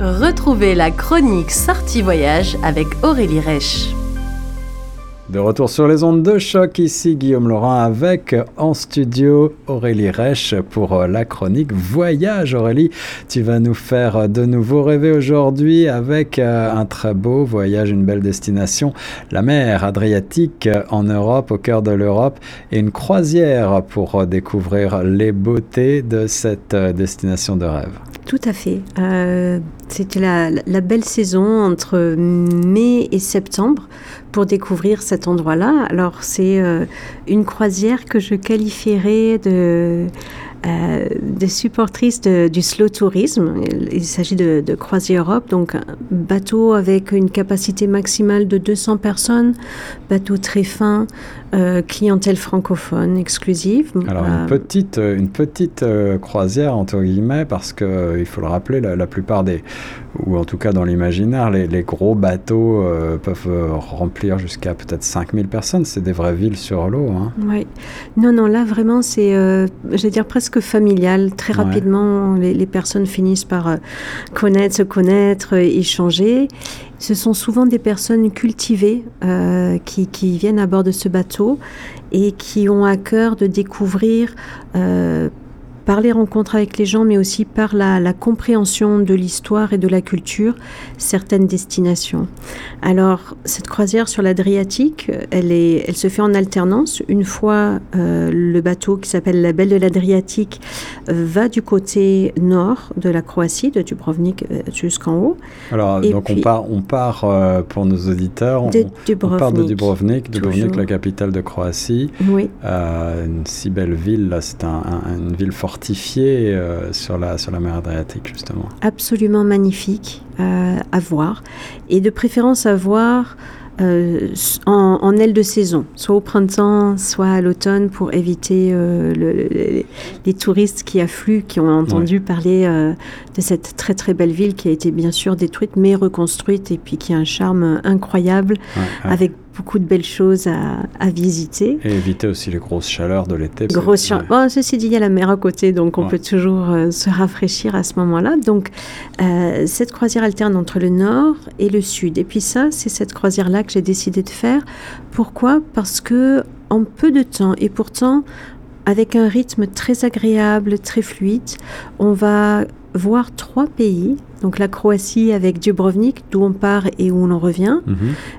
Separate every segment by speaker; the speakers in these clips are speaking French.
Speaker 1: Retrouvez la chronique Sortie Voyage avec Aurélie Reich.
Speaker 2: De retour sur les ondes de choc, ici Guillaume Laurent avec en studio Aurélie Reich pour euh, la chronique Voyage. Aurélie, tu vas nous faire de nouveau rêver aujourd'hui avec euh, un très beau voyage, une belle destination, la mer Adriatique en Europe, au cœur de l'Europe, et une croisière pour découvrir les beautés de cette euh, destination de rêve.
Speaker 3: Tout à fait. Euh, C'était la, belle saison entre mai et septembre pour découvrir cet endroit-là. Alors c'est euh, une croisière que je qualifierais de euh, des supportrices de, du slow tourisme. Il, s'agit de, de Croisière Europe, donc un bateau avec une capacité maximale de 200 personnes, bateau très fin, euh, clientèle francophone exclusive.
Speaker 2: Alors une petite, une petite euh, croisière entre guillemets parce que euh, il faut le rappeler, la, la, plupart des, ou en tout cas dans l'imaginaire, les, les, gros bateaux euh, peuvent remplir jusqu'à peut-être 5000 personnes. C'est des vraies villes sur l'eau. Hein.
Speaker 3: Oui. Non, non, là vraiment c'est, je vais dire presque familial. Très ouais. rapidement, les, les, personnes finissent par connaître, se connaître, échanger. Ce sont souvent des personnes cultivées euh, qui, qui, viennent à bord de ce bateau et qui ont à cœur de découvrir euh, par les rencontres avec les gens, mais aussi par la, la compréhension de l'histoire et de la culture, certaines destinations. Alors, cette croisière sur l'Adriatique, elle, est, elle se fait en alternance. Une fois, euh, le bateau qui s'appelle la Belle de l'Adriatique euh, va du côté nord de la Croatie, de Dubrovnik euh, jusqu'en haut.
Speaker 2: Alors, et donc puis, on part, on part euh, pour nos auditeurs, on, on, part de Dubrovnik, Dubrovnik, la capitale de Croatie.
Speaker 3: Oui.
Speaker 2: Une si belle ville, là, c'est un, un, une ville fortifiée euh, sur, la, sur la mer Adriatique, justement.
Speaker 3: Absolument magnifique euh, à voir. Et de préférence à voir euh, en, en, aile de saison, soit au printemps, soit à l'automne, pour éviter euh, le, les, les, touristes qui affluent, qui ont entendu ouais. parler euh, de cette très très belle ville qui a été bien sûr détruite, mais reconstruite, et puis qui a un charme incroyable, ouais, ouais. avec beaucoup de belles choses à, à, visiter.
Speaker 2: Et éviter aussi les grosses chaleurs de l'été.
Speaker 3: Grosse chaleur. Bon, ceci dit, il y a la mer à côté, donc on peut toujours euh, se rafraîchir à ce moment-là. Donc, euh, cette croisière alterne entre le nord et le sud. Et puis ça, c'est cette croisière-là que j'ai décidé de faire. Pourquoi? Parce que en peu de temps, et pourtant avec un rythme très agréable, très fluide, on va voir trois pays, donc la Croatie avec Dubrovnik, d'où on part et où on en revient, -hmm.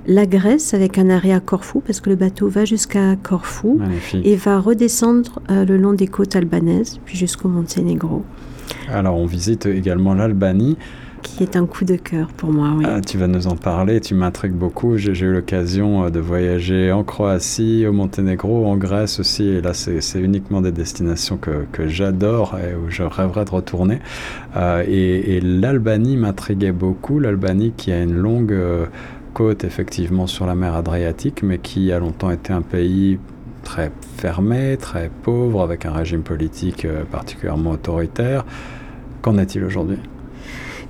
Speaker 3: la Grèce avec un arrêt à Corfou, parce que le bateau va jusqu'à Corfou
Speaker 2: Magnifique.
Speaker 3: et va redescendre euh, le long des côtes albanaises, puis jusqu'au Monténégro.
Speaker 2: Alors on visite également l'Albanie
Speaker 3: qui est un coup de cœur pour moi.
Speaker 2: Ah, tu vas nous en parler, tu m'intrigues beaucoup. J'ai eu l'occasion euh, de voyager en Croatie, au Monténégro, en Grèce aussi. Et là, c'est uniquement des destinations que, j'adore et où je rêverais de retourner. Euh, et, l'Albanie m'intriguait beaucoup. L'Albanie qui a une longue euh, côte, effectivement, sur la mer Adriatique, mais qui a longtemps été un pays très fermé, très pauvre, avec un régime politique particulièrement autoritaire. Qu'en est-il aujourd'hui?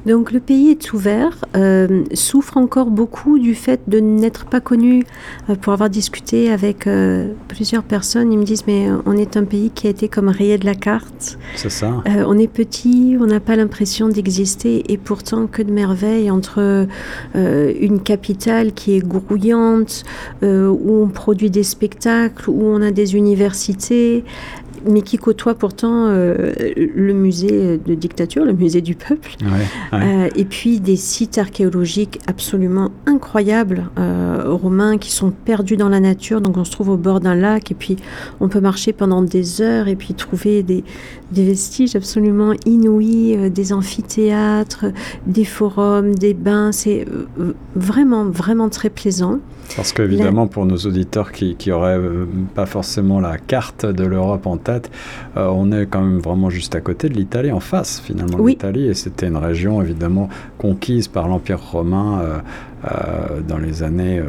Speaker 3: Donc le pays est ouvert, euh, souffre encore beaucoup du fait de n'être pas connu. Euh, pour avoir discuté avec euh, plusieurs personnes, ils me disent mais on est un pays qui a été comme rayé de la carte.
Speaker 2: C'est ça.
Speaker 3: On est petit, on n'a pas l'impression d'exister et pourtant que de merveilles entre une capitale qui est grouillante, où on produit des spectacles, où on a des universités, mais qui côtoie pourtant euh, le musée de dictature, le musée du peuple,
Speaker 2: ouais, ouais.
Speaker 3: Euh, et puis des sites archéologiques absolument incroyables euh, romains qui sont perdus dans la nature. Donc on se trouve au bord d'un lac et puis on peut marcher pendant des heures et puis trouver des, des vestiges absolument inouïs, euh, des amphithéâtres, des forums, des bains. C'est vraiment, vraiment très plaisant.
Speaker 2: Parce qu'évidemment, la... pour nos auditeurs qui n'auraient pas forcément la carte de l'Europe en tête, euh, on est quand même vraiment juste à côté de l'Italie, en face finalement
Speaker 3: oui.
Speaker 2: l'Italie, et c'était une région évidemment conquise par l'Empire romain euh, euh, dans les années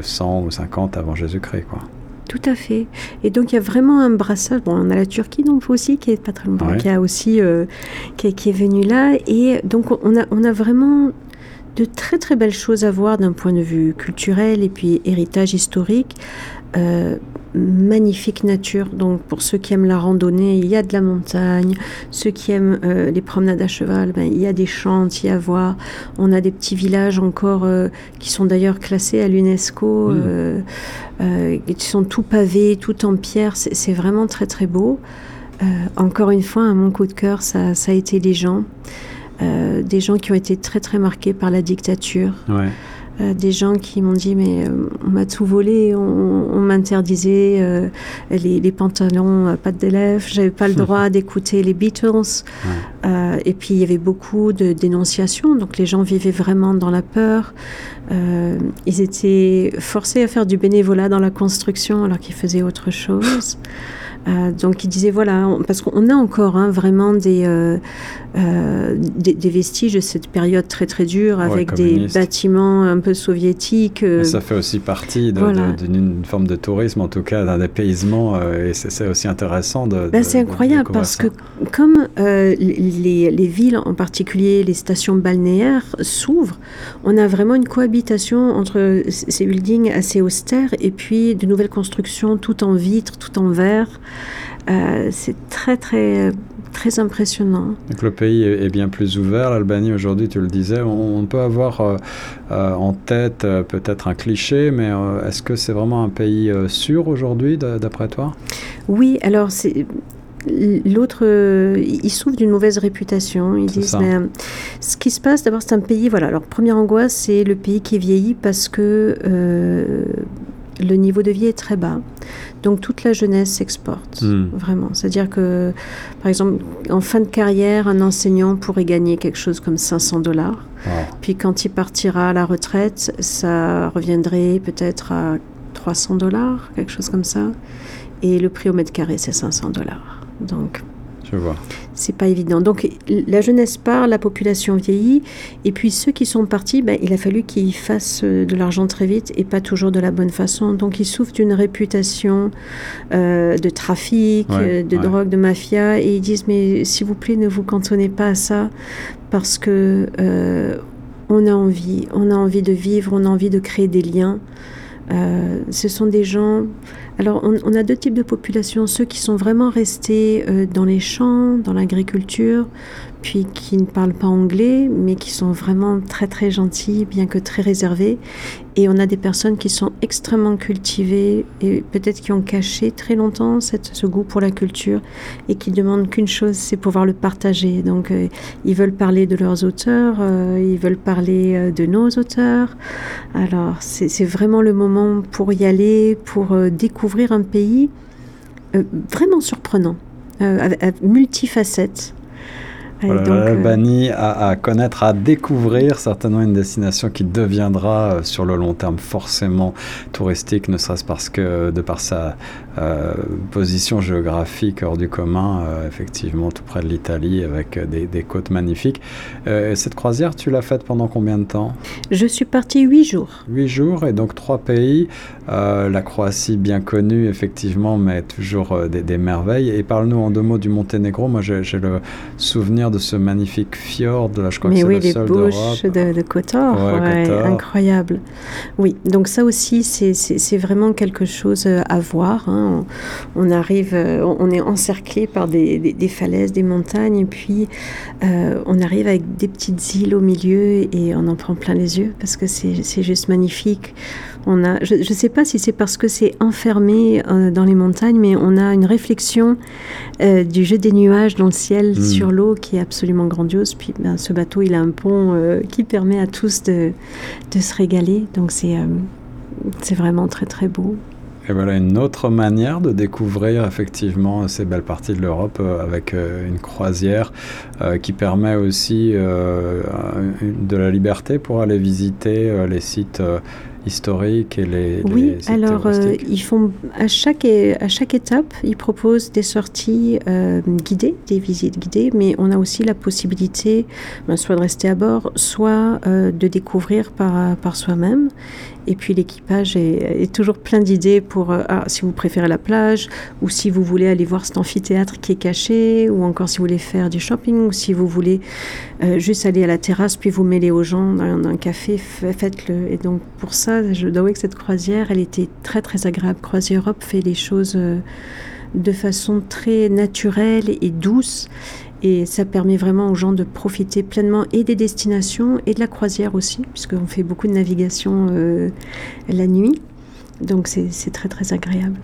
Speaker 2: 100 ou 50 avant Jésus-Christ. quoi.
Speaker 3: Tout à fait. Et donc il y a vraiment un brassage. Bon, on a la Turquie donc aussi qui est pas très loin, ouais. qui a aussi euh, qui, qui, est venue là. Et donc on a on a vraiment de très très belles choses à voir d'un point de vue culturel et puis héritage historique. Euh, magnifique nature. Donc pour ceux qui aiment la randonnée, il y a de la montagne. Ceux qui aiment euh, les promenades à cheval, ben, il y a des chantiers à voir. On a des petits villages encore euh, qui sont d'ailleurs classés à l'UNESCO, mmh. qui sont tout pavés, tout en pierre. C'est vraiment très très beau. encore une fois, mon coup de cœur, ça, ça a été les gens. des gens qui ont été très très marqués par la dictature.
Speaker 2: Ouais.
Speaker 3: Euh, des gens qui m'ont dit mais euh, on m'a tout volé, on, m'interdisait euh, les, pantalons pas d'élèves, j'avais pas le droit d'écouter les Beatles. et puis il y avait beaucoup de dénonciations, donc les gens vivaient vraiment dans la peur. ils étaient forcés à faire du bénévolat dans la construction alors qu'ils faisaient autre chose. Euh, donc il disait voilà, parce qu'on a encore hein, vraiment euh, euh, des, des, vestiges de cette période très très dure avec des bâtiments un peu soviétiques.
Speaker 2: ça fait aussi partie d'une forme de tourisme, en tout cas d'un dépaysement, et c'est aussi intéressant de.
Speaker 3: Ben, c'est incroyable parce que comme les, les, villes, en particulier les stations balnéaires, s'ouvrent, on a vraiment une cohabitation entre ces buildings assez austères et puis de nouvelles constructions tout en vitre, tout en verre. Euh, c'est très, très, très impressionnant.
Speaker 2: Donc le pays est bien plus ouvert. L'Albanie, aujourd'hui, tu le disais, on, peut avoir euh, euh, en tête peut-être un cliché, mais est-ce que c'est vraiment un pays sûr aujourd'hui, d'après toi?
Speaker 3: Oui, alors c'est. L'autre, il souffre d'une mauvaise réputation. Ils disent, mais, ce qui se passe, d'abord, c'est un pays. Voilà, alors première angoisse, c'est le pays qui est vieilli parce que le niveau de vie est très bas. Donc toute la jeunesse s'exporte, hmm. vraiment. C'est-à-dire que, par exemple, en fin de carrière, un enseignant pourrait gagner quelque chose comme 500 dollars. Puis quand il partira à la retraite, ça reviendrait peut-être à 300 dollars, quelque chose comme ça. Et le prix au mètre carré, c'est 500 dollars. Donc
Speaker 2: je vois.
Speaker 3: C'est pas évident. Donc la jeunesse part, la population vieillit, et puis ceux qui sont partis, ben, il a fallu qu'ils fassent euh, de l'argent très vite et pas toujours de la bonne façon. Donc ils souffrent d'une réputation euh, de trafic, euh, de drogue, de mafia, et ils disent mais s'il vous plaît ne vous cantonnez pas à ça parce que on a envie, on a envie de vivre, on a envie de créer des liens. ce sont des gens alors, on, a deux types de populations, ceux qui sont vraiment restés euh, dans les champs, dans l'agriculture, puis qui ne parlent pas anglais, mais qui sont vraiment très très gentils, bien que très réservés. Et on a des personnes qui sont extrêmement cultivées et peut-être qui ont caché très longtemps ce goût pour la culture et qui demandent qu'une chose, c'est pouvoir le partager. Donc euh, ils veulent parler de leurs auteurs, euh, ils veulent parler de nos auteurs. Alors c'est vraiment le moment pour y aller, pour découvrir un pays vraiment surprenant, multifacette.
Speaker 2: L'Albanie euh, à, connaître, à découvrir, certainement une destination qui deviendra euh, sur le long terme forcément touristique, ne serait-ce parce que de par sa euh, position géographique hors du commun, effectivement tout près de l'Italie avec des, côtes magnifiques. cette croisière, tu l'as faite pendant combien de temps?
Speaker 3: Je suis partie huit jours.
Speaker 2: Huit jours et donc trois pays. la Croatie bien connue effectivement, mais toujours des, des merveilles. Et parle-nous en deux mots du Monténégro. Moi j'ai le souvenir de ce magnifique fjord, là, je crois
Speaker 3: Mais
Speaker 2: que
Speaker 3: oui,
Speaker 2: le
Speaker 3: les
Speaker 2: seul
Speaker 3: bouches de, de Kotor, incroyable. Oui, donc ça aussi, c'est vraiment quelque chose euh, à voir. Hein. On, arrive, euh, on est encerclé par des, des, falaises, des montagnes, et puis euh, on arrive avec des petites îles au milieu et on en prend plein les yeux parce que c'est juste magnifique. On a, je ne sais pas si c'est parce que c'est enfermé dans les montagnes, mais on a une réflexion du jeu des nuages dans le ciel hmm. sur l'eau qui est absolument grandiose. Puis ben, ce bateau, il a un pont euh, qui permet à tous de, de se régaler. Donc c'est euh, c'est vraiment très très beau.
Speaker 2: Et voilà une autre manière de découvrir effectivement ces belles parties de l'Europe euh, avec une croisière qui permet aussi de la liberté pour aller visiter les sites historiques et les,
Speaker 3: oui, alors euh, ils font à chaque à chaque étape, ils proposent des sorties euh, guidées, des visites guidées, mais on a aussi la possibilité, ben, soit de rester à bord, soit euh, de découvrir par par soi-même. Et puis l'équipage est, toujours plein d'idées pour ah, si vous préférez la plage ou si vous voulez aller voir cet amphithéâtre qui est caché ou encore si vous voulez faire du shopping ou si vous voulez juste aller à la terrasse puis vous mêler aux gens dans un café, faites-le. Et donc pour ça je dois avouer que cette croisière, elle était très très agréable. Croisière Europe fait les choses euh, de façon très naturelle et douce. Et ça permet vraiment aux gens de profiter pleinement et des destinations et de la croisière aussi, puisqu'on fait beaucoup de navigation euh, la nuit. Donc c'est très très agréable.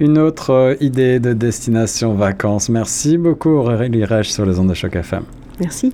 Speaker 2: Une autre euh, idée de destination vacances. Merci beaucoup Aurélie Reich sur les ondes de choc FM.
Speaker 3: Merci.